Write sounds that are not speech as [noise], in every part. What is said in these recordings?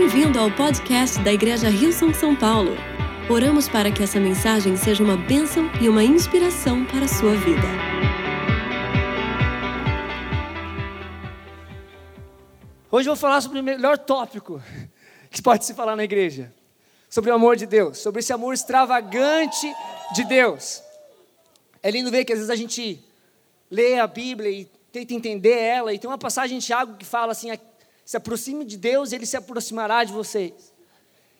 Bem-vindo ao podcast da Igreja Rio São Paulo. Oramos para que essa mensagem seja uma bênção e uma inspiração para a sua vida. Hoje eu vou falar sobre o melhor tópico que pode se falar na igreja. Sobre o amor de Deus, sobre esse amor extravagante de Deus. É lindo ver que às vezes a gente lê a Bíblia e tenta entender ela, e tem uma passagem em Tiago que fala assim: se aproxime de Deus, ele se aproximará de vocês.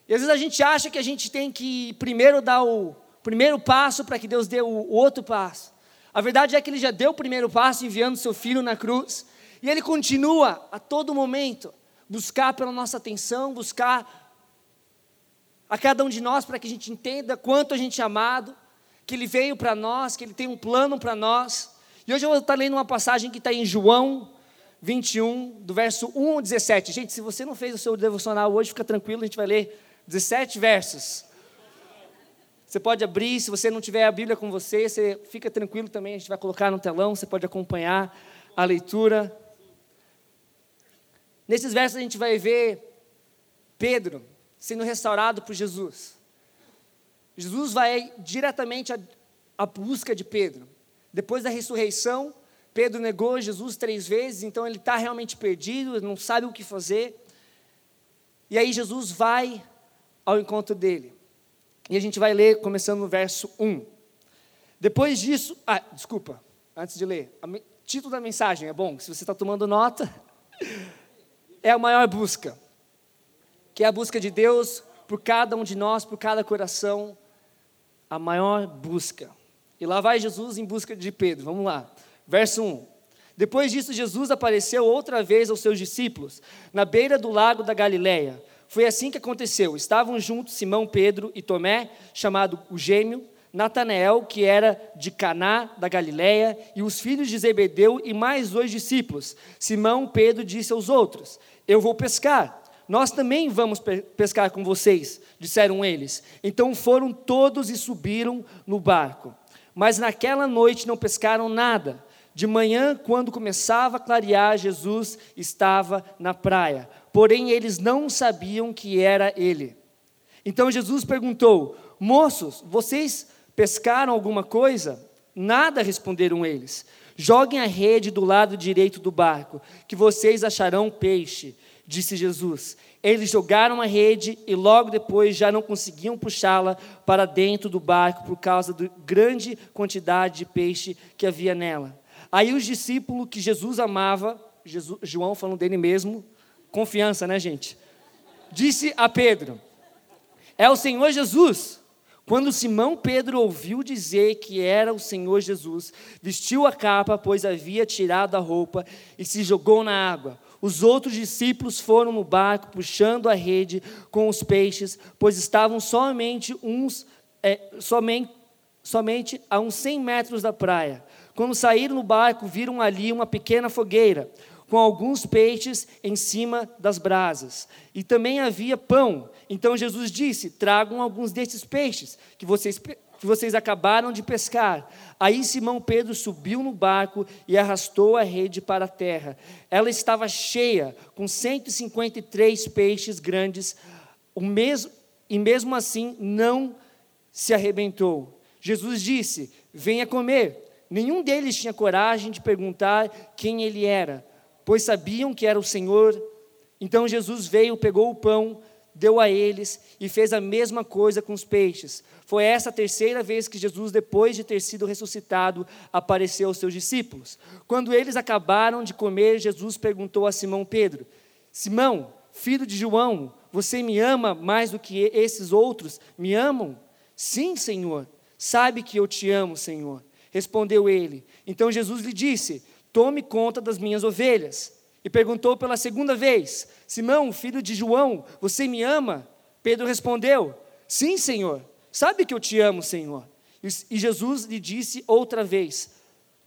E às vezes a gente acha que a gente tem que primeiro dar o primeiro passo para que Deus dê o outro passo. A verdade é que ele já deu o primeiro passo enviando seu filho na cruz, e ele continua a todo momento buscar pela nossa atenção, buscar a cada um de nós para que a gente entenda quanto a gente é amado, que ele veio para nós, que ele tem um plano para nós. E hoje eu vou estar lendo uma passagem que está em João 21, do verso 1 ao 17. Gente, se você não fez o seu devocional hoje, fica tranquilo, a gente vai ler 17 versos. Você pode abrir, se você não tiver a Bíblia com você, você fica tranquilo também, a gente vai colocar no telão, você pode acompanhar a leitura. Nesses versos a gente vai ver Pedro sendo restaurado por Jesus. Jesus vai diretamente à, à busca de Pedro. Depois da ressurreição, Pedro negou Jesus três vezes, então ele está realmente perdido, não sabe o que fazer. E aí Jesus vai ao encontro dele. E a gente vai ler começando no verso 1. Depois disso, ah, desculpa, antes de ler, o título da mensagem é bom, se você está tomando nota, [laughs] é a maior busca, que é a busca de Deus por cada um de nós, por cada coração, a maior busca. E lá vai Jesus em busca de Pedro, vamos lá. Verso 1. Depois disso, Jesus apareceu outra vez aos seus discípulos, na beira do lago da Galileia. Foi assim que aconteceu. Estavam juntos Simão, Pedro e Tomé, chamado o gêmeo, Natanael, que era de Caná da Galileia, e os filhos de Zebedeu e mais dois discípulos. Simão, Pedro disse aos outros: Eu vou pescar. Nós também vamos pescar com vocês, disseram eles. Então foram todos e subiram no barco. Mas naquela noite não pescaram nada. De manhã, quando começava a clarear, Jesus estava na praia. Porém, eles não sabiam que era ele. Então Jesus perguntou: Moços, vocês pescaram alguma coisa? Nada, responderam eles. Joguem a rede do lado direito do barco, que vocês acharão peixe, disse Jesus. Eles jogaram a rede e logo depois já não conseguiam puxá-la para dentro do barco por causa da grande quantidade de peixe que havia nela. Aí os discípulos que Jesus amava, Jesus, João falando dele mesmo, confiança, né, gente? Disse a Pedro: É o Senhor Jesus. Quando Simão Pedro ouviu dizer que era o Senhor Jesus, vestiu a capa, pois havia tirado a roupa, e se jogou na água. Os outros discípulos foram no barco, puxando a rede com os peixes, pois estavam somente uns, é, somente, somente a uns 100 metros da praia. Quando saíram no barco, viram ali uma pequena fogueira, com alguns peixes em cima das brasas. E também havia pão. Então Jesus disse: Tragam alguns desses peixes que vocês, que vocês acabaram de pescar. Aí Simão Pedro subiu no barco e arrastou a rede para a terra. Ela estava cheia, com 153 peixes grandes, o mesmo, e mesmo assim não se arrebentou. Jesus disse: Venha comer. Nenhum deles tinha coragem de perguntar quem ele era, pois sabiam que era o Senhor. Então Jesus veio, pegou o pão, deu a eles e fez a mesma coisa com os peixes. Foi essa a terceira vez que Jesus, depois de ter sido ressuscitado, apareceu aos seus discípulos. Quando eles acabaram de comer, Jesus perguntou a Simão Pedro: Simão, filho de João, você me ama mais do que esses outros me amam? Sim, Senhor. Sabe que eu te amo, Senhor. Respondeu ele. Então Jesus lhe disse: Tome conta das minhas ovelhas. E perguntou pela segunda vez: Simão, filho de João, você me ama? Pedro respondeu: Sim, Senhor. Sabe que eu te amo, Senhor. E Jesus lhe disse outra vez: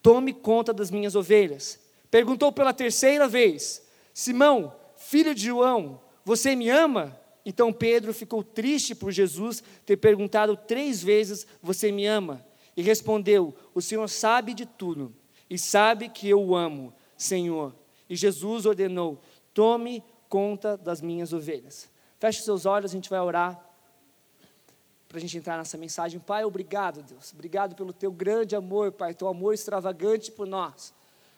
Tome conta das minhas ovelhas. Perguntou pela terceira vez: Simão, filho de João, você me ama? Então Pedro ficou triste por Jesus ter perguntado três vezes: Você me ama? E respondeu: O Senhor sabe de tudo e sabe que eu o amo, Senhor. E Jesus ordenou: Tome conta das minhas ovelhas. Feche seus olhos, a gente vai orar para a gente entrar nessa mensagem. Pai, obrigado, Deus. Obrigado pelo teu grande amor, Pai, teu amor extravagante por nós.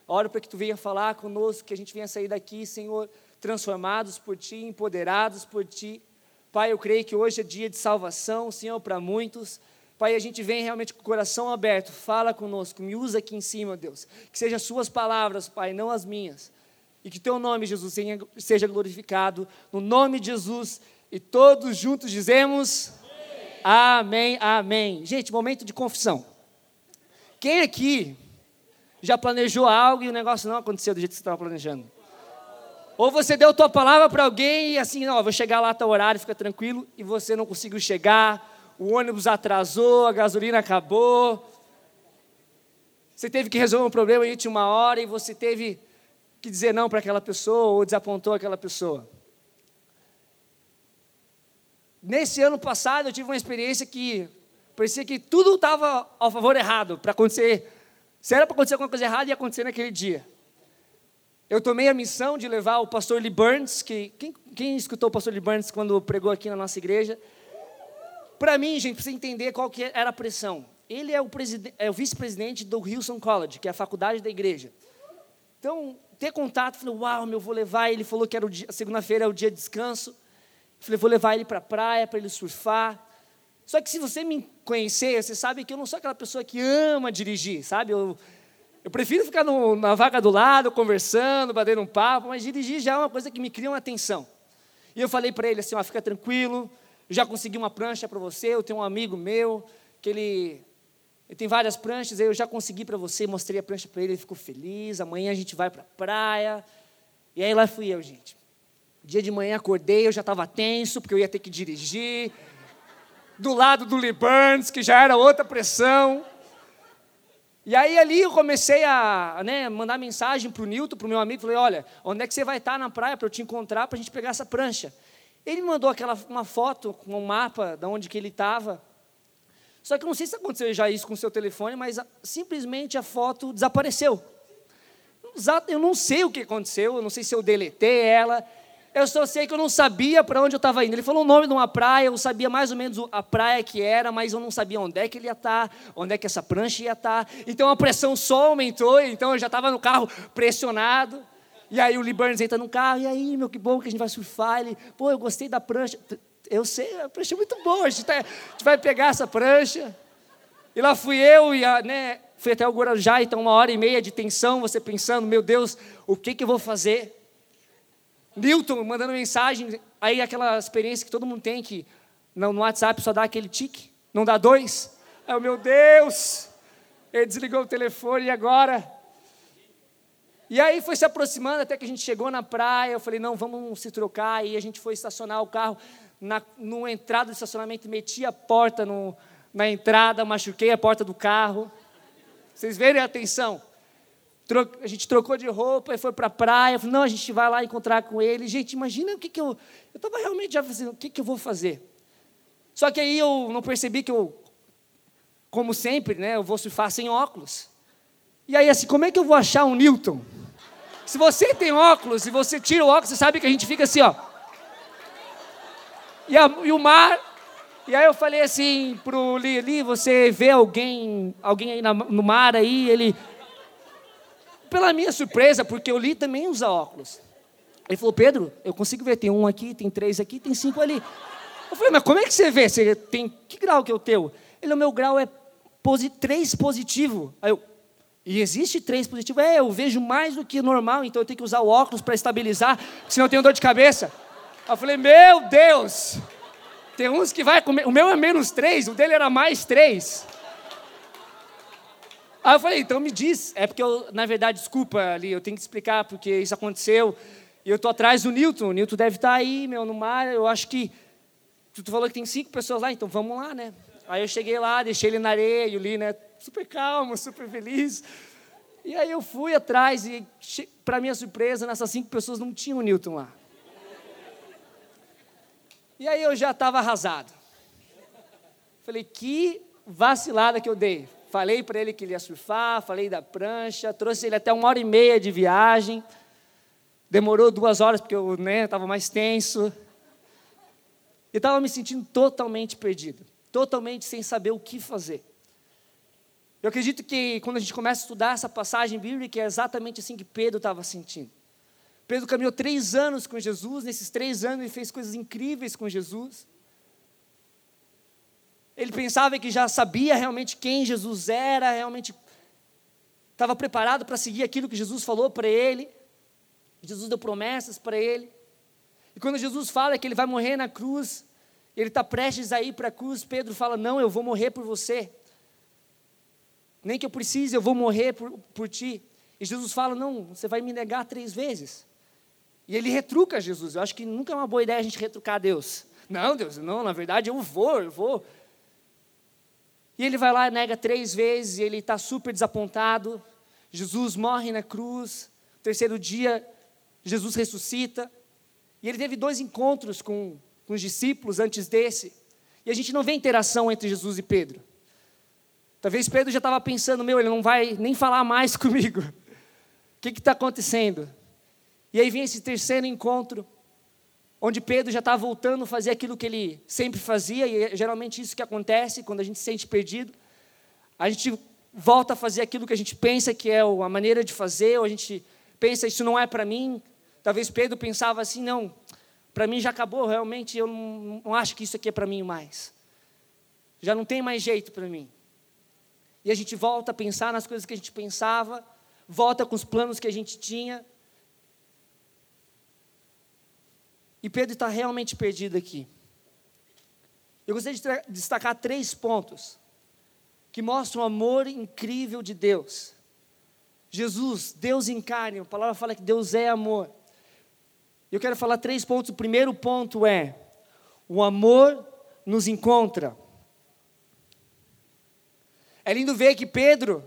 Oro para que tu venha falar conosco, que a gente venha sair daqui, Senhor, transformados por ti, empoderados por ti. Pai, eu creio que hoje é dia de salvação, Senhor, para muitos. Pai, a gente vem realmente com o coração aberto, fala conosco, me usa aqui em cima, Deus. Que sejam as suas palavras, Pai, não as minhas. E que teu nome, Jesus, seja glorificado, no nome de Jesus. E todos juntos dizemos: Amém, amém. amém. Gente, momento de confissão. Quem aqui já planejou algo e o negócio não aconteceu do jeito que você estava planejando? Ou você deu tua palavra para alguém e assim, não, vou chegar lá até o horário, fica tranquilo, e você não conseguiu chegar, o ônibus atrasou, a gasolina acabou, você teve que resolver um problema em última hora e você teve que dizer não para aquela pessoa ou desapontou aquela pessoa. Nesse ano passado eu tive uma experiência que parecia que tudo estava ao favor errado para acontecer. Se era para acontecer alguma coisa errada, ia acontecer naquele dia. Eu tomei a missão de levar o pastor Lee Burns, que quem, quem escutou o pastor Lee Burns quando pregou aqui na nossa igreja? Para mim, gente, precisa entender qual que era a pressão. Ele é o, é o vice-presidente do Wilson College, que é a faculdade da igreja. Então, ter contato, falei, uau, meu, vou levar. Ele falou que era segunda-feira é o dia de descanso. Falei, vou levar ele para a praia, para ele surfar. Só que se você me conhecer, você sabe que eu não sou aquela pessoa que ama dirigir, sabe? Eu, eu prefiro ficar no, na vaga do lado, conversando, batendo um papo, mas dirigir já é uma coisa que me cria uma atenção. E eu falei para ele assim, ó, fica tranquilo, eu já consegui uma prancha para você, eu tenho um amigo meu, que ele ele tem várias pranchas, eu já consegui para você, mostrei a prancha para ele, ele ficou feliz. Amanhã a gente vai para a praia. E aí lá fui eu, gente. Dia de manhã acordei, eu já estava tenso, porque eu ia ter que dirigir. Do lado do Burns, que já era outra pressão. E aí ali eu comecei a né, mandar mensagem para o Nilton, para o meu amigo, falei, olha, onde é que você vai estar na praia para eu te encontrar, para a gente pegar essa prancha? Ele me mandou aquela, uma foto com um mapa de onde que ele estava. Só que eu não sei se aconteceu já isso com o seu telefone, mas a, simplesmente a foto desapareceu. Eu não sei o que aconteceu, eu não sei se eu deletei ela. Eu só sei que eu não sabia para onde eu estava indo. Ele falou o nome de uma praia, eu sabia mais ou menos a praia que era, mas eu não sabia onde é que ele ia estar, tá, onde é que essa prancha ia estar. Tá. Então a pressão só aumentou, então eu já estava no carro pressionado. E aí o Lee Burns entra no carro, e aí, meu, que bom que a gente vai surfar. Ele, pô, eu gostei da prancha eu sei, a prancha é muito boa, a gente, tá, a gente vai pegar essa prancha. E lá fui eu, e a, né, fui até o Guarujá, então uma hora e meia de tensão, você pensando, meu Deus, o que, que eu vou fazer? Newton mandando mensagem, aí aquela experiência que todo mundo tem, que no, WhatsApp só dá aquele tique, não dá dois. Aí, meu Deus, ele desligou o telefone e agora? E aí foi se aproximando até que a gente chegou na praia. Eu falei, não, vamos se trocar. E a gente foi estacionar o carro na no entrada do estacionamento, meti a porta no, na entrada, machuquei a porta do carro. Vocês verem a atenção. A gente trocou de roupa e foi para a praia. Falei, não, a gente vai lá encontrar com ele. Gente, imagina o que, que eu. Eu estava realmente já fazendo, o que, que eu vou fazer? Só que aí eu não percebi que eu, como sempre, né, eu vou surfar sem óculos. E aí, assim, como é que eu vou achar um Newton? Se você tem óculos e você tira o óculos, você sabe que a gente fica assim, ó. E, a, e o mar. E aí eu falei assim pro Lili, você vê alguém, alguém aí na, no mar aí, ele. Pela minha surpresa, porque o Li também usa óculos. Ele falou, Pedro, eu consigo ver, tem um aqui, tem três aqui, tem cinco ali. Eu falei, mas como é que você vê? Você tem que grau que é o teu? Ele, o meu grau é três positivo. Aí eu, e existe três positivo? É, eu vejo mais do que normal, então eu tenho que usar o óculos para estabilizar, senão eu tenho dor de cabeça. Eu falei, meu Deus! Tem uns que vai comer. O meu é menos três, o dele era mais três. Aí eu falei, então me diz. É porque eu, na verdade, desculpa ali, eu tenho que explicar porque isso aconteceu. E eu tô atrás do Newton. O Newton deve estar tá aí, meu, no mar. Eu acho que. Tu falou que tem cinco pessoas lá, então vamos lá, né? Aí eu cheguei lá, deixei ele na areia, e Lee, né? Super calmo, super feliz. E aí eu fui atrás, e para minha surpresa, nessas cinco pessoas não tinha o Newton lá. E aí eu já estava arrasado. Falei, que vacilada que eu dei. Falei para ele que ele ia surfar, falei da prancha, trouxe ele até uma hora e meia de viagem. Demorou duas horas porque eu estava né, mais tenso. Eu estava me sentindo totalmente perdido, totalmente sem saber o que fazer. Eu acredito que quando a gente começa a estudar essa passagem bíblica, é exatamente assim que Pedro estava sentindo. Pedro caminhou três anos com Jesus, nesses três anos ele fez coisas incríveis com Jesus. Ele pensava que já sabia realmente quem Jesus era, realmente estava preparado para seguir aquilo que Jesus falou para ele. Jesus deu promessas para ele. E quando Jesus fala que ele vai morrer na cruz, ele está prestes a ir para a cruz, Pedro fala: Não, eu vou morrer por você. Nem que eu precise, eu vou morrer por, por ti. E Jesus fala: Não, você vai me negar três vezes. E ele retruca Jesus. Eu acho que nunca é uma boa ideia a gente retrucar Deus. Não, Deus, não, na verdade eu vou, eu vou. E ele vai lá, nega três vezes, e ele está super desapontado. Jesus morre na cruz. Terceiro dia, Jesus ressuscita. E ele teve dois encontros com, com os discípulos antes desse. E a gente não vê interação entre Jesus e Pedro. Talvez Pedro já estava pensando: meu, ele não vai nem falar mais [laughs] comigo. O que está acontecendo? E aí vem esse terceiro encontro, onde Pedro já está voltando a fazer aquilo que ele sempre fazia, e é geralmente isso que acontece quando a gente se sente perdido. A gente volta a fazer aquilo que a gente pensa que é a maneira de fazer, ou a gente pensa, isso não é para mim. Talvez Pedro pensava assim, não, para mim já acabou, realmente eu não, não acho que isso aqui é para mim mais. Já não tem mais jeito para mim. E a gente volta a pensar nas coisas que a gente pensava, volta com os planos que a gente tinha, E Pedro está realmente perdido aqui. Eu gostaria de destacar três pontos que mostram o amor incrível de Deus. Jesus, Deus encarne, a palavra fala que Deus é amor. Eu quero falar três pontos. O primeiro ponto é: o amor nos encontra. É lindo ver que Pedro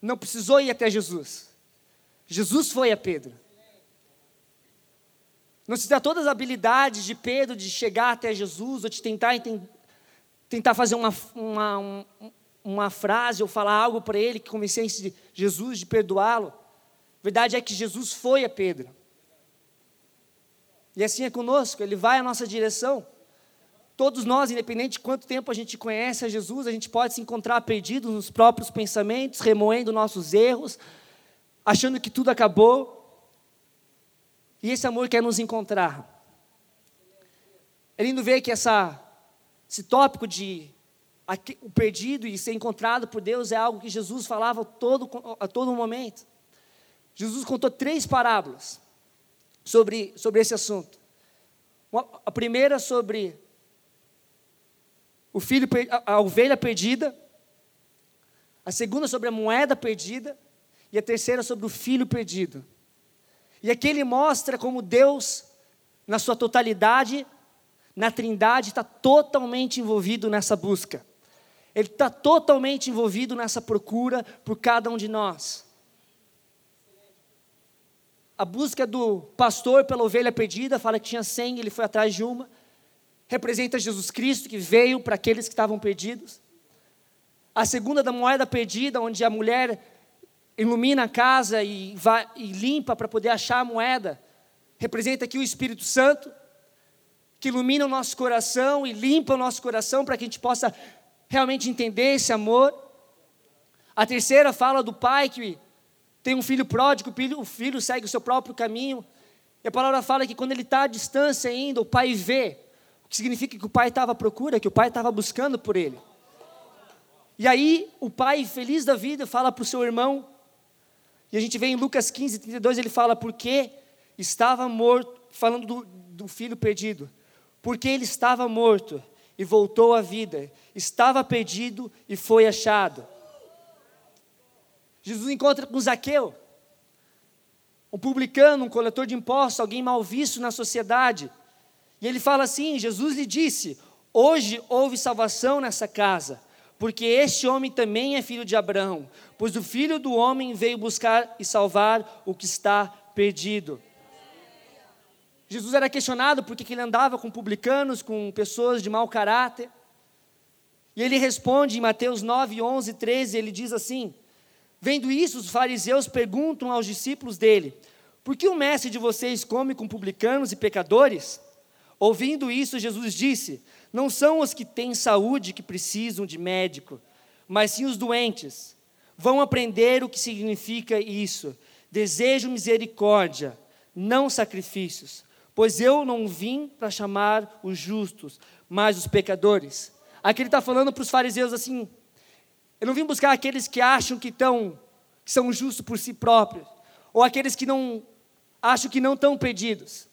não precisou ir até Jesus. Jesus foi a Pedro. Não se dá todas as habilidades de Pedro de chegar até Jesus ou de tentar, tentar fazer uma, uma, uma frase ou falar algo para ele que convencesse Jesus de perdoá-lo. A verdade é que Jesus foi a Pedro. E assim é conosco, ele vai à nossa direção. Todos nós, independente de quanto tempo a gente conhece a Jesus, a gente pode se encontrar perdidos nos próprios pensamentos, remoendo nossos erros, achando que tudo acabou, e esse amor quer nos encontrar. É lindo ver que essa, esse tópico de o perdido e ser encontrado por Deus é algo que Jesus falava todo, a todo momento. Jesus contou três parábolas sobre, sobre esse assunto. A primeira sobre o filho, a ovelha perdida. A segunda sobre a moeda perdida. E a terceira sobre o filho perdido. E aqui ele mostra como Deus, na sua totalidade, na Trindade, está totalmente envolvido nessa busca. Ele está totalmente envolvido nessa procura por cada um de nós. A busca do pastor pela ovelha perdida, fala que tinha cem, ele foi atrás de uma. Representa Jesus Cristo que veio para aqueles que estavam perdidos. A segunda da moeda perdida, onde a mulher ilumina a casa e, vai, e limpa para poder achar a moeda, representa aqui o Espírito Santo, que ilumina o nosso coração e limpa o nosso coração para que a gente possa realmente entender esse amor. A terceira fala do pai que tem um filho pródigo, o filho segue o seu próprio caminho. E a palavra fala que quando ele está à distância ainda, o pai vê, o que significa que o pai estava à procura, que o pai estava buscando por ele. E aí o pai, feliz da vida, fala para o seu irmão: e a gente vê em Lucas 15, 32, ele fala, porque estava morto, falando do, do filho perdido, porque ele estava morto e voltou à vida, estava perdido e foi achado. Jesus encontra com Zaqueu, um publicano, um coletor de impostos, alguém mal visto na sociedade. E ele fala assim: Jesus lhe disse: Hoje houve salvação nessa casa, porque este homem também é filho de Abraão, pois o filho do homem veio buscar e salvar o que está perdido. Jesus era questionado porque ele andava com publicanos, com pessoas de mau caráter. E ele responde em Mateus 9, 11, 13, ele diz assim: Vendo isso, os fariseus perguntam aos discípulos dele: Por que o mestre de vocês come com publicanos e pecadores? Ouvindo isso, Jesus disse: Não são os que têm saúde que precisam de médico, mas sim os doentes. Vão aprender o que significa isso. Desejo misericórdia, não sacrifícios, pois eu não vim para chamar os justos, mas os pecadores. Aqui ele está falando para os fariseus assim: eu não vim buscar aqueles que acham que, tão, que são justos por si próprios, ou aqueles que não acham que não estão perdidos.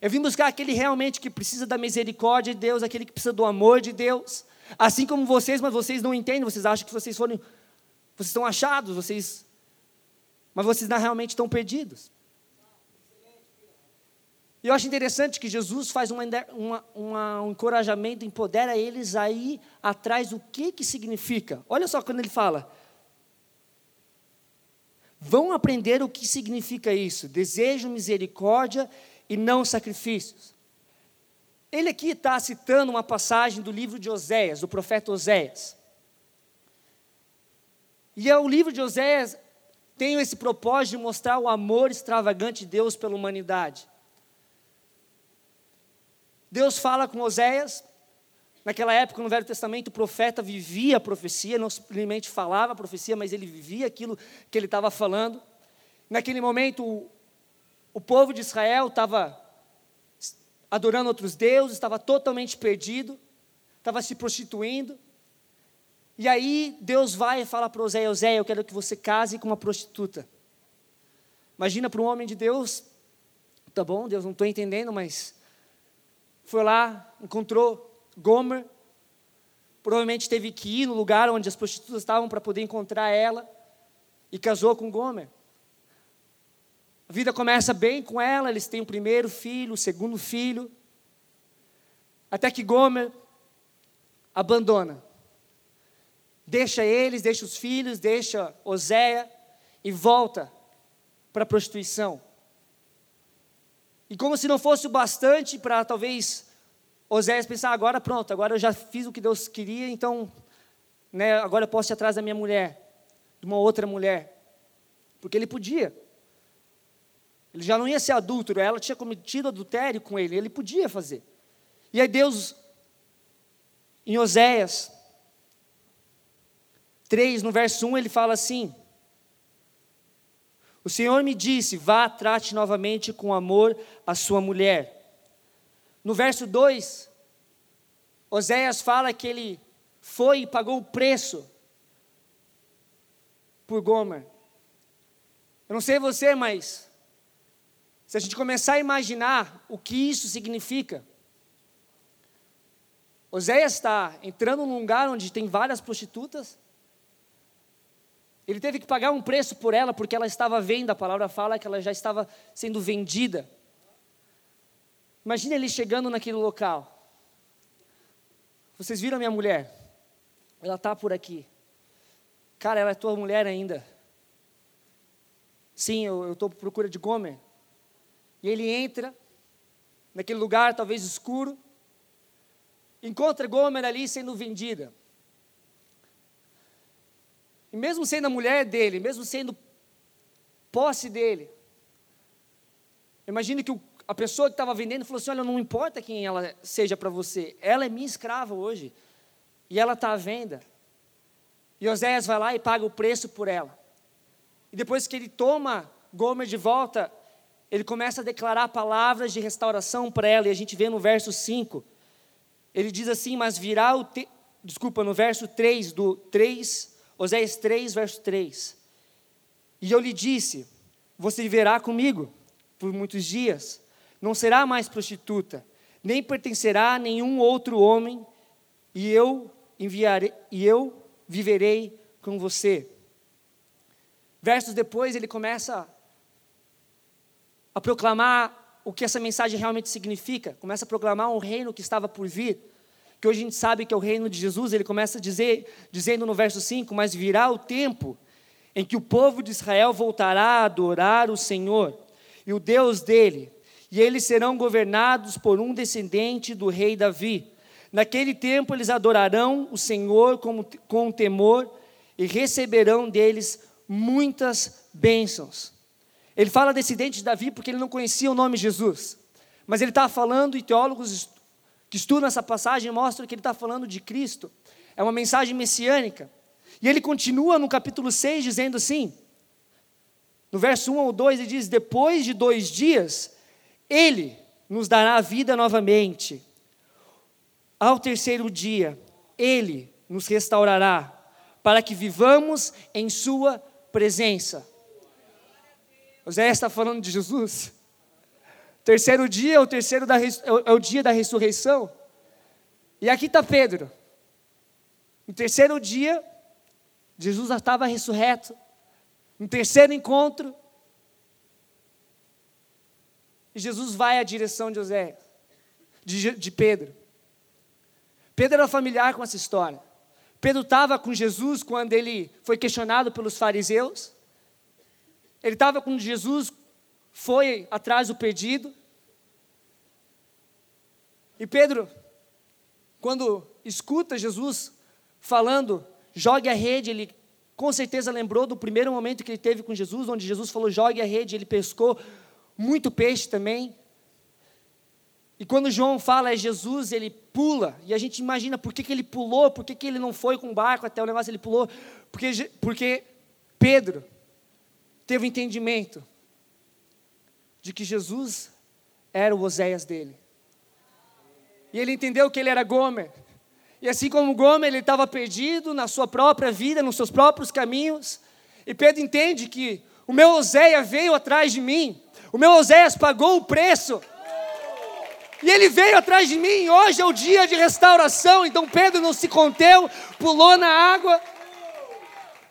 Eu vim buscar aquele realmente que precisa da misericórdia de Deus, aquele que precisa do amor de Deus. Assim como vocês, mas vocês não entendem, vocês acham que vocês foram, vocês estão achados, vocês, mas vocês não realmente estão perdidos. E eu acho interessante que Jesus faz uma, uma, uma, um encorajamento, empodera eles a ir atrás do que, que significa. Olha só quando ele fala. Vão aprender o que significa isso. Desejo misericórdia e não sacrifícios. Ele aqui está citando uma passagem do livro de Oséias, do profeta Oséias. E é o livro de Oséias tem esse propósito de mostrar o amor extravagante de Deus pela humanidade. Deus fala com Oséias. Naquela época, no Velho Testamento, o profeta vivia a profecia, não simplesmente falava a profecia, mas ele vivia aquilo que ele estava falando. Naquele momento, o, o povo de Israel estava adorando outros deuses, estava totalmente perdido, estava se prostituindo. E aí Deus vai e fala para Oséias: Oséias, eu quero que você case com uma prostituta. Imagina para um homem de Deus, tá bom, Deus, não estou entendendo, mas foi lá, encontrou Gomer, provavelmente teve que ir no lugar onde as prostitutas estavam para poder encontrar ela, e casou com Gomer. A vida começa bem com ela, eles têm o primeiro filho, o segundo filho, até que Gomer abandona. Deixa eles, deixa os filhos, deixa Oséia e volta para a prostituição. E como se não fosse o bastante para talvez Oséias pensar, agora pronto, agora eu já fiz o que Deus queria, então né, agora eu posso ir atrás da minha mulher, de uma outra mulher. Porque ele podia. Ele já não ia ser adúltero, ela tinha cometido adultério com ele, ele podia fazer. E aí Deus, em Oséias 3, no verso 1, ele fala assim: o Senhor me disse: vá, trate novamente com amor a sua mulher. No verso 2, Oséias fala que ele foi e pagou o preço por Gomer. Eu não sei você, mas se a gente começar a imaginar o que isso significa, Oséias está entrando num lugar onde tem várias prostitutas, ele teve que pagar um preço por ela, porque ela estava vendo, a palavra fala que ela já estava sendo vendida. Imagina ele chegando naquele local. Vocês viram a minha mulher? Ela está por aqui. Cara, ela é tua mulher ainda. Sim, eu estou por procura de Gomer. E ele entra naquele lugar, talvez escuro, encontra Gomer ali sendo vendida. E mesmo sendo a mulher dele, mesmo sendo posse dele, imagine que a pessoa que estava vendendo falou assim: Olha, não importa quem ela seja para você, ela é minha escrava hoje, e ela está à venda. E Oséias vai lá e paga o preço por ela. E depois que ele toma Gomer de volta, ele começa a declarar palavras de restauração para ela, e a gente vê no verso 5. Ele diz assim: Mas virá o. Te... Desculpa, no verso 3, do 3 Oséias 3, verso 3. E eu lhe disse: Você viverá comigo por muitos dias, não será mais prostituta, nem pertencerá a nenhum outro homem, e eu enviarei, e eu viverei com você. Versos depois ele começa a proclamar o que essa mensagem realmente significa, começa a proclamar um reino que estava por vir que hoje a gente sabe que é o reino de Jesus, ele começa a dizer, dizendo no verso 5: Mas virá o tempo em que o povo de Israel voltará a adorar o Senhor e o Deus dele, e eles serão governados por um descendente do rei Davi. Naquele tempo eles adorarão o Senhor com, com temor e receberão deles muitas bênçãos. Ele fala descendente de Davi porque ele não conhecia o nome Jesus. Mas ele está falando, e teólogos que estudam essa passagem mostram que ele está falando de Cristo. É uma mensagem messiânica. E ele continua no capítulo 6 dizendo assim: no verso 1 ou 2, ele diz: Depois de dois dias, ele nos dará a vida novamente. Ao terceiro dia, ele nos restaurará, para que vivamos em Sua presença. José está falando de Jesus. Terceiro dia é o terceiro da, é o dia da ressurreição. E aqui está Pedro. No terceiro dia, Jesus já estava ressurreto. No terceiro encontro, e Jesus vai à direção de José, de, de Pedro. Pedro era familiar com essa história. Pedro estava com Jesus quando ele foi questionado pelos fariseus. Ele estava com Jesus, foi atrás do perdido. E Pedro, quando escuta Jesus falando, jogue a rede, ele com certeza lembrou do primeiro momento que ele teve com Jesus, onde Jesus falou: jogue a rede, ele pescou muito peixe também. E quando João fala é Jesus, ele pula, e a gente imagina por que, que ele pulou, por que, que ele não foi com o barco até o negócio, ele pulou, porque, porque Pedro teve o entendimento de que Jesus era o Oséias dele. E ele entendeu que ele era Gomer. E assim como Gomer, ele estava perdido na sua própria vida, nos seus próprios caminhos. E Pedro entende que o meu Oséias veio atrás de mim. O meu Oséias pagou o preço. E ele veio atrás de mim. Hoje é o dia de restauração. Então Pedro não se conteu, pulou na água.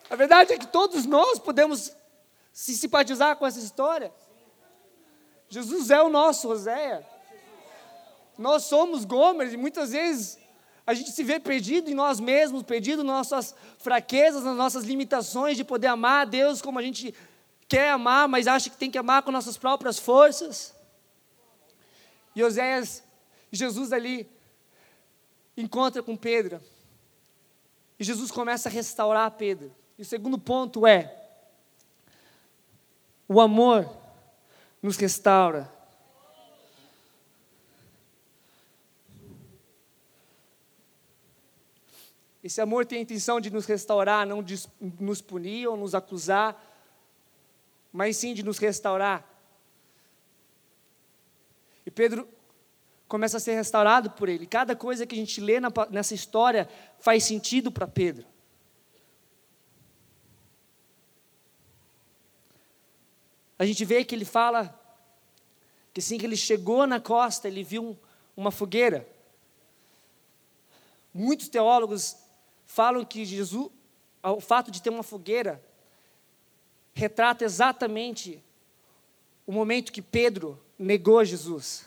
A verdade é que todos nós podemos se simpatizar com essa história. Jesus é o nosso Oséias. Nós somos Gomer e muitas vezes a gente se vê perdido em nós mesmos, perdido nas nossas fraquezas, nas nossas limitações de poder amar a Deus como a gente quer amar, mas acha que tem que amar com nossas próprias forças. E Oséias, Jesus ali encontra com Pedro. E Jesus começa a restaurar Pedro. E o segundo ponto é: o amor nos restaura. Esse amor tem a intenção de nos restaurar, não de nos punir ou nos acusar, mas sim de nos restaurar. E Pedro começa a ser restaurado por ele. Cada coisa que a gente lê nessa história faz sentido para Pedro. A gente vê que ele fala que assim que ele chegou na costa, ele viu uma fogueira. Muitos teólogos falam que Jesus, o fato de ter uma fogueira, retrata exatamente o momento que Pedro negou Jesus.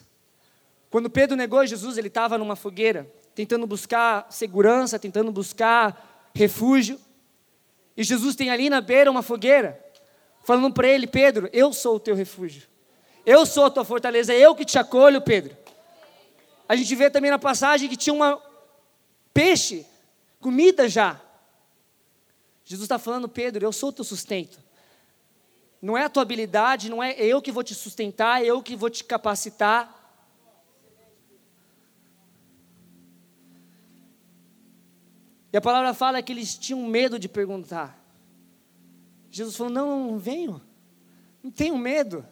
Quando Pedro negou Jesus, ele estava numa fogueira, tentando buscar segurança, tentando buscar refúgio. E Jesus tem ali na beira uma fogueira, falando para ele: Pedro, eu sou o teu refúgio, eu sou a tua fortaleza, eu que te acolho, Pedro. A gente vê também na passagem que tinha um peixe comida já. Jesus está falando, Pedro, eu sou o teu sustento. Não é a tua habilidade, não é eu que vou te sustentar, é eu que vou te capacitar. E a palavra fala que eles tinham medo de perguntar. Jesus falou: Não, não venho, não tenho medo.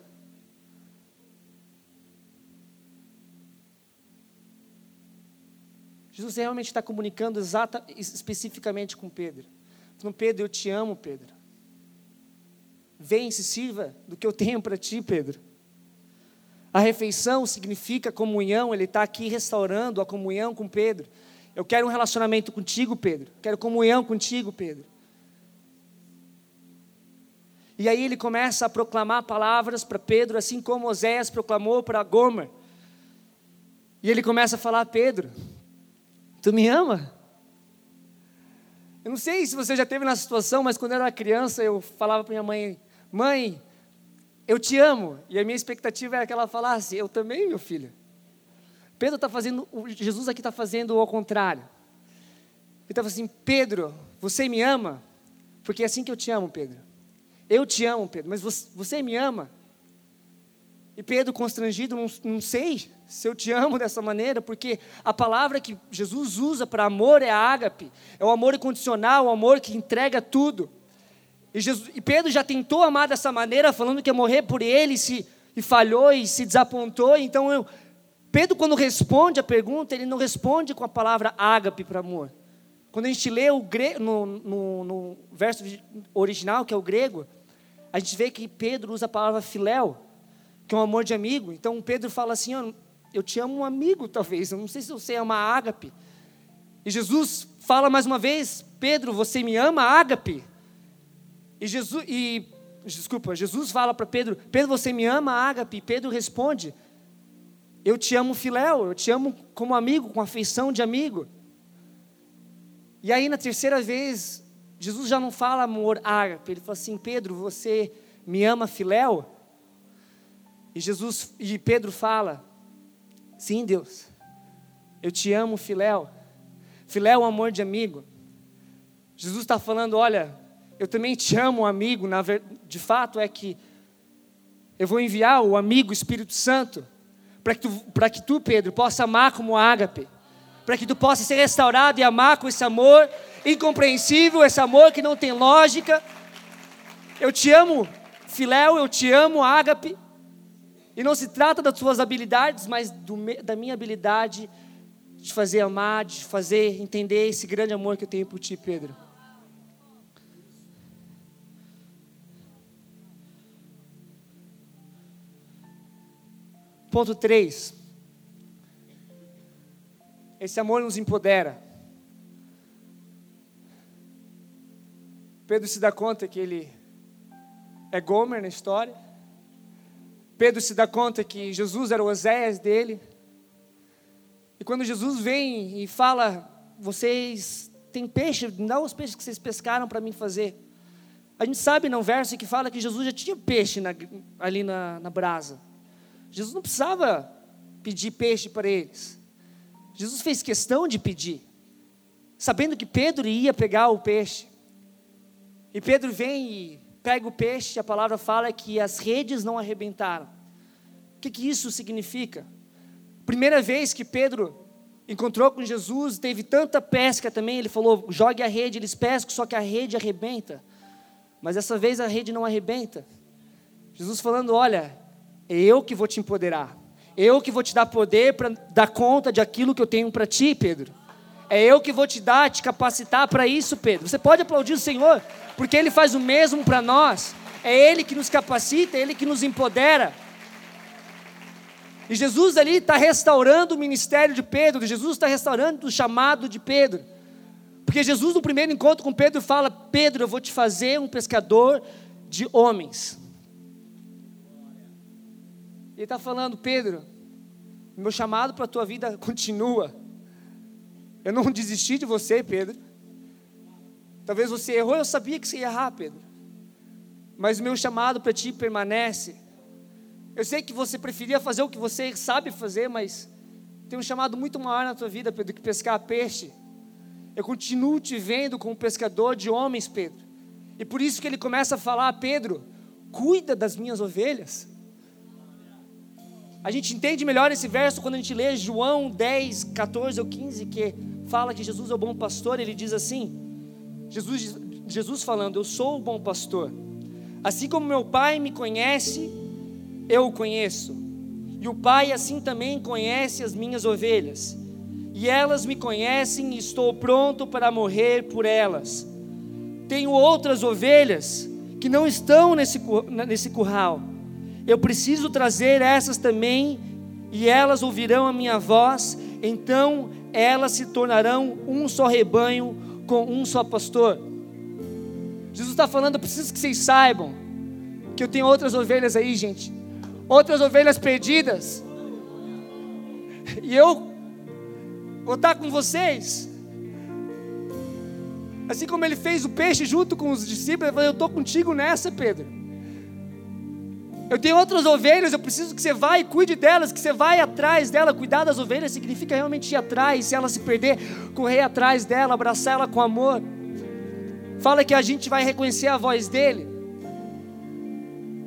Jesus realmente está comunicando exata, especificamente com Pedro. Falando, Pedro, eu te amo, Pedro. Vem, se sirva do que eu tenho para ti, Pedro. A refeição significa comunhão, ele está aqui restaurando a comunhão com Pedro. Eu quero um relacionamento contigo, Pedro. Quero comunhão contigo, Pedro. E aí ele começa a proclamar palavras para Pedro, assim como Oséias proclamou para Gomer. E ele começa a falar: Pedro, Tu me ama? Eu não sei se você já teve na situação, mas quando eu era criança, eu falava para minha mãe: Mãe, eu te amo. E a minha expectativa era que ela falasse: Eu também, meu filho. Pedro está fazendo, Jesus aqui está fazendo ao contrário. Ele estava assim: Pedro, você me ama? Porque é assim que eu te amo, Pedro. Eu te amo, Pedro, mas você, você me ama? E Pedro, constrangido, não, não sei se eu te amo dessa maneira, porque a palavra que Jesus usa para amor é ágape, é o amor incondicional, o amor que entrega tudo. E, Jesus, e Pedro já tentou amar dessa maneira, falando que ia morrer por ele, e, se, e falhou e se desapontou. Então, eu, Pedro, quando responde a pergunta, ele não responde com a palavra ágape para amor. Quando a gente lê o no, no, no verso original, que é o grego, a gente vê que Pedro usa a palavra filéu, que é um amor de amigo. Então Pedro fala assim: oh, Eu te amo um amigo, talvez. Eu não sei se você ama ágape. E Jesus fala mais uma vez: Pedro, você me ama ágape? E Jesus, e, desculpa, Jesus fala para Pedro: Pedro, você me ama ágape? Pedro responde: Eu te amo filéu, eu te amo como amigo, com afeição de amigo. E aí na terceira vez, Jesus já não fala amor ágape, ele fala assim: Pedro, você me ama filéu? E Jesus e Pedro fala: Sim, Deus. Eu te amo, filéu. Filéu é um amor de amigo. Jesus está falando: Olha, eu também te amo, amigo. Ver... De fato é que eu vou enviar o amigo Espírito Santo para que, tu, que tu, Pedro, possa amar como ágape, para que tu possa ser restaurado e amar com esse amor incompreensível, esse amor que não tem lógica. Eu te amo, filéu, eu te amo, ágape. E não se trata das suas habilidades, mas do, da minha habilidade de fazer amar, de fazer entender esse grande amor que eu tenho por ti, Pedro. Ponto 3. Esse amor nos empodera. Pedro se dá conta que ele é Gomer na história. Pedro se dá conta que Jesus era o Oséias dele. E quando Jesus vem e fala: Vocês têm peixe, dá os peixes que vocês pescaram para mim fazer. A gente sabe no verso que fala que Jesus já tinha peixe na, ali na, na brasa. Jesus não precisava pedir peixe para eles. Jesus fez questão de pedir, sabendo que Pedro ia pegar o peixe. E Pedro vem e pega o peixe, a palavra fala que as redes não arrebentaram. O que, que isso significa? Primeira vez que Pedro encontrou com Jesus, teve tanta pesca também, ele falou: jogue a rede, eles pescam, só que a rede arrebenta. Mas dessa vez a rede não arrebenta. Jesus falando: olha, eu que vou te empoderar, eu que vou te dar poder para dar conta de aquilo que eu tenho para ti, Pedro. É eu que vou te dar, te capacitar para isso, Pedro. Você pode aplaudir o Senhor, porque Ele faz o mesmo para nós. É Ele que nos capacita, é Ele que nos empodera. E Jesus ali está restaurando o ministério de Pedro, Jesus está restaurando o chamado de Pedro. Porque Jesus, no primeiro encontro com Pedro, fala: Pedro, eu vou te fazer um pescador de homens. Ele está falando, Pedro, meu chamado para a tua vida [laughs] continua. Eu não desisti de você, Pedro. Talvez você errou, eu sabia que você ia errar, Pedro. Mas o meu chamado para ti permanece. Eu sei que você preferia fazer o que você sabe fazer, mas tem um chamado muito maior na tua vida, Pedro, que pescar peixe. Eu continuo te vendo como pescador de homens, Pedro. E por isso que ele começa a falar, Pedro, cuida das minhas ovelhas. A gente entende melhor esse verso quando a gente lê João 10, 14 ou 15, que fala que Jesus é o bom pastor, ele diz assim: Jesus, Jesus falando, eu sou o bom pastor. Assim como meu pai me conhece, eu o conheço. E o pai assim também conhece as minhas ovelhas. E elas me conhecem e estou pronto para morrer por elas. Tenho outras ovelhas que não estão nesse, nesse curral. Eu preciso trazer essas também, e elas ouvirão a minha voz, então elas se tornarão um só rebanho com um só pastor. Jesus está falando, eu preciso que vocês saibam que eu tenho outras ovelhas aí, gente, outras ovelhas perdidas, e eu vou estar com vocês. Assim como ele fez o peixe junto com os discípulos, ele falou: Eu estou contigo nessa, Pedro. Eu tenho outras ovelhas, eu preciso que você vá e cuide delas, que você vai atrás dela. Cuidar das ovelhas significa realmente ir atrás, se ela se perder, correr atrás dela, abraçar ela com amor. Fala que a gente vai reconhecer a voz dele.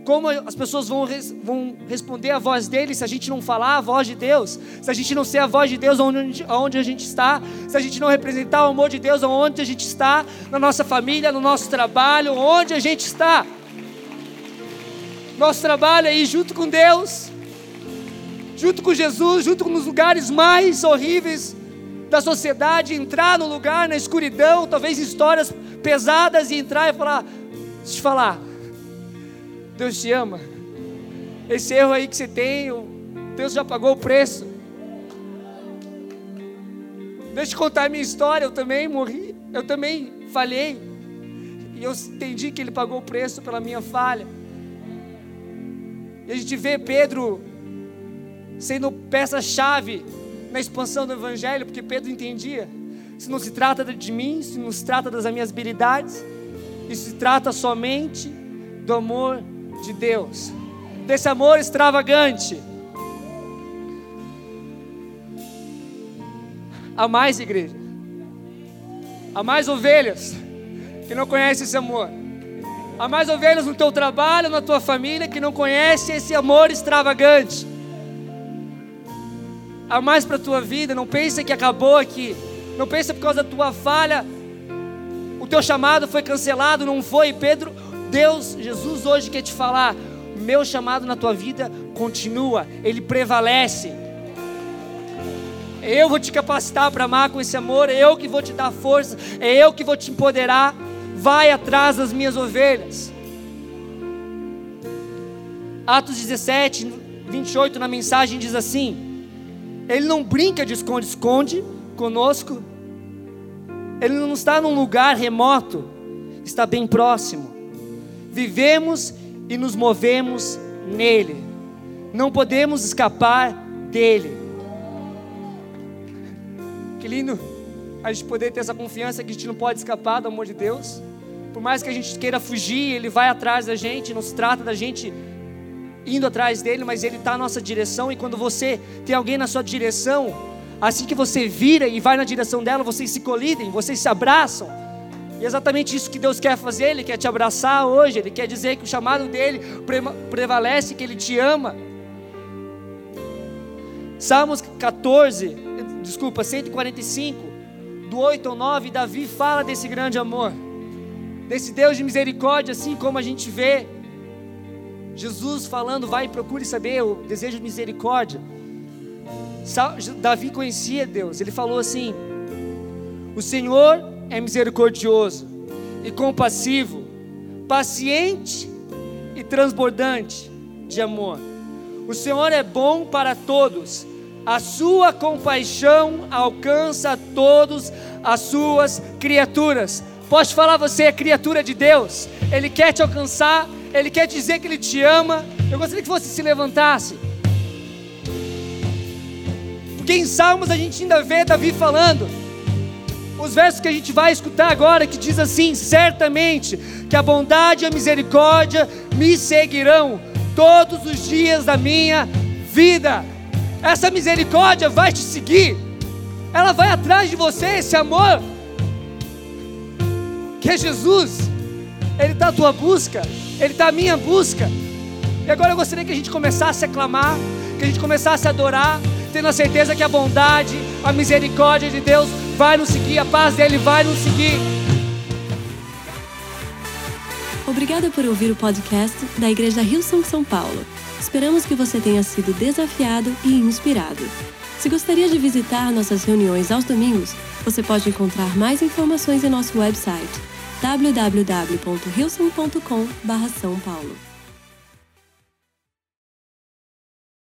como as pessoas vão, res, vão responder a voz dele se a gente não falar a voz de Deus, se a gente não ser a voz de Deus onde, onde a gente está, se a gente não representar o amor de Deus onde a gente está, na nossa família, no nosso trabalho, onde a gente está. Nosso trabalho é ir junto com Deus, junto com Jesus, junto com os lugares mais horríveis da sociedade, entrar no lugar, na escuridão, talvez histórias pesadas e entrar e falar: deixa eu te falar, Deus te ama. Esse erro aí que você tem, Deus já pagou o preço. Deixa eu contar a minha história, eu também morri, eu também falhei. E eu entendi que Ele pagou o preço pela minha falha. E a gente vê Pedro sendo peça-chave na expansão do Evangelho, porque Pedro entendia: se não se trata de mim, se não se trata das minhas habilidades, isso se trata somente do amor de Deus, desse amor extravagante. Há mais igreja, há mais ovelhas que não conhecem esse amor. Há mais ovelhas no teu trabalho, na tua família que não conhecem esse amor extravagante. Há mais para a tua vida, não pensa que acabou aqui. Não pensa por causa da tua falha, o teu chamado foi cancelado, não foi. Pedro, Deus, Jesus hoje quer te falar: meu chamado na tua vida continua, ele prevalece. Eu vou te capacitar para amar com esse amor, é eu que vou te dar força, é eu que vou te empoderar. Vai atrás das minhas ovelhas. Atos 17, 28 na mensagem diz assim: Ele não brinca de esconde-esconde conosco, Ele não está num lugar remoto, está bem próximo vivemos e nos movemos nele. Não podemos escapar dele. Que lindo a gente poder ter essa confiança que a gente não pode escapar do amor de Deus. Por mais que a gente queira fugir, Ele vai atrás da gente, não se trata da gente indo atrás dele, mas Ele está na nossa direção. E quando você tem alguém na sua direção, assim que você vira e vai na direção dela, vocês se colidem, vocês se abraçam. E é exatamente isso que Deus quer fazer, Ele quer te abraçar hoje, Ele quer dizer que o chamado dele prevalece, que Ele te ama. Salmos 14, desculpa, 145, do 8 ao 9, Davi fala desse grande amor, desse Deus de misericórdia, assim como a gente vê Jesus falando, vai e procure saber o desejo de misericórdia. Davi conhecia Deus, ele falou assim: O Senhor é misericordioso e compassivo, paciente e transbordante de amor. O Senhor é bom para todos, a sua compaixão alcança todos as suas criaturas. Posso falar, você é criatura de Deus, Ele quer te alcançar, Ele quer dizer que Ele te ama. Eu gostaria que você se levantasse. Porque em Salmos a gente ainda vê Davi falando os versos que a gente vai escutar agora, que diz assim: certamente que a bondade e a misericórdia me seguirão todos os dias da minha vida. Essa misericórdia vai te seguir, ela vai atrás de você, esse amor, é Jesus, Ele está à tua busca, Ele está à minha busca. E agora eu gostaria que a gente começasse a clamar, que a gente começasse a adorar, tendo a certeza que a bondade, a misericórdia de Deus vai nos seguir, a paz dele vai nos seguir. Obrigada por ouvir o podcast da Igreja Rio São São Paulo. Esperamos que você tenha sido desafiado e inspirado. Se gostaria de visitar nossas reuniões aos domingos, você pode encontrar mais informações em nosso website www.rilson.com/são paulo.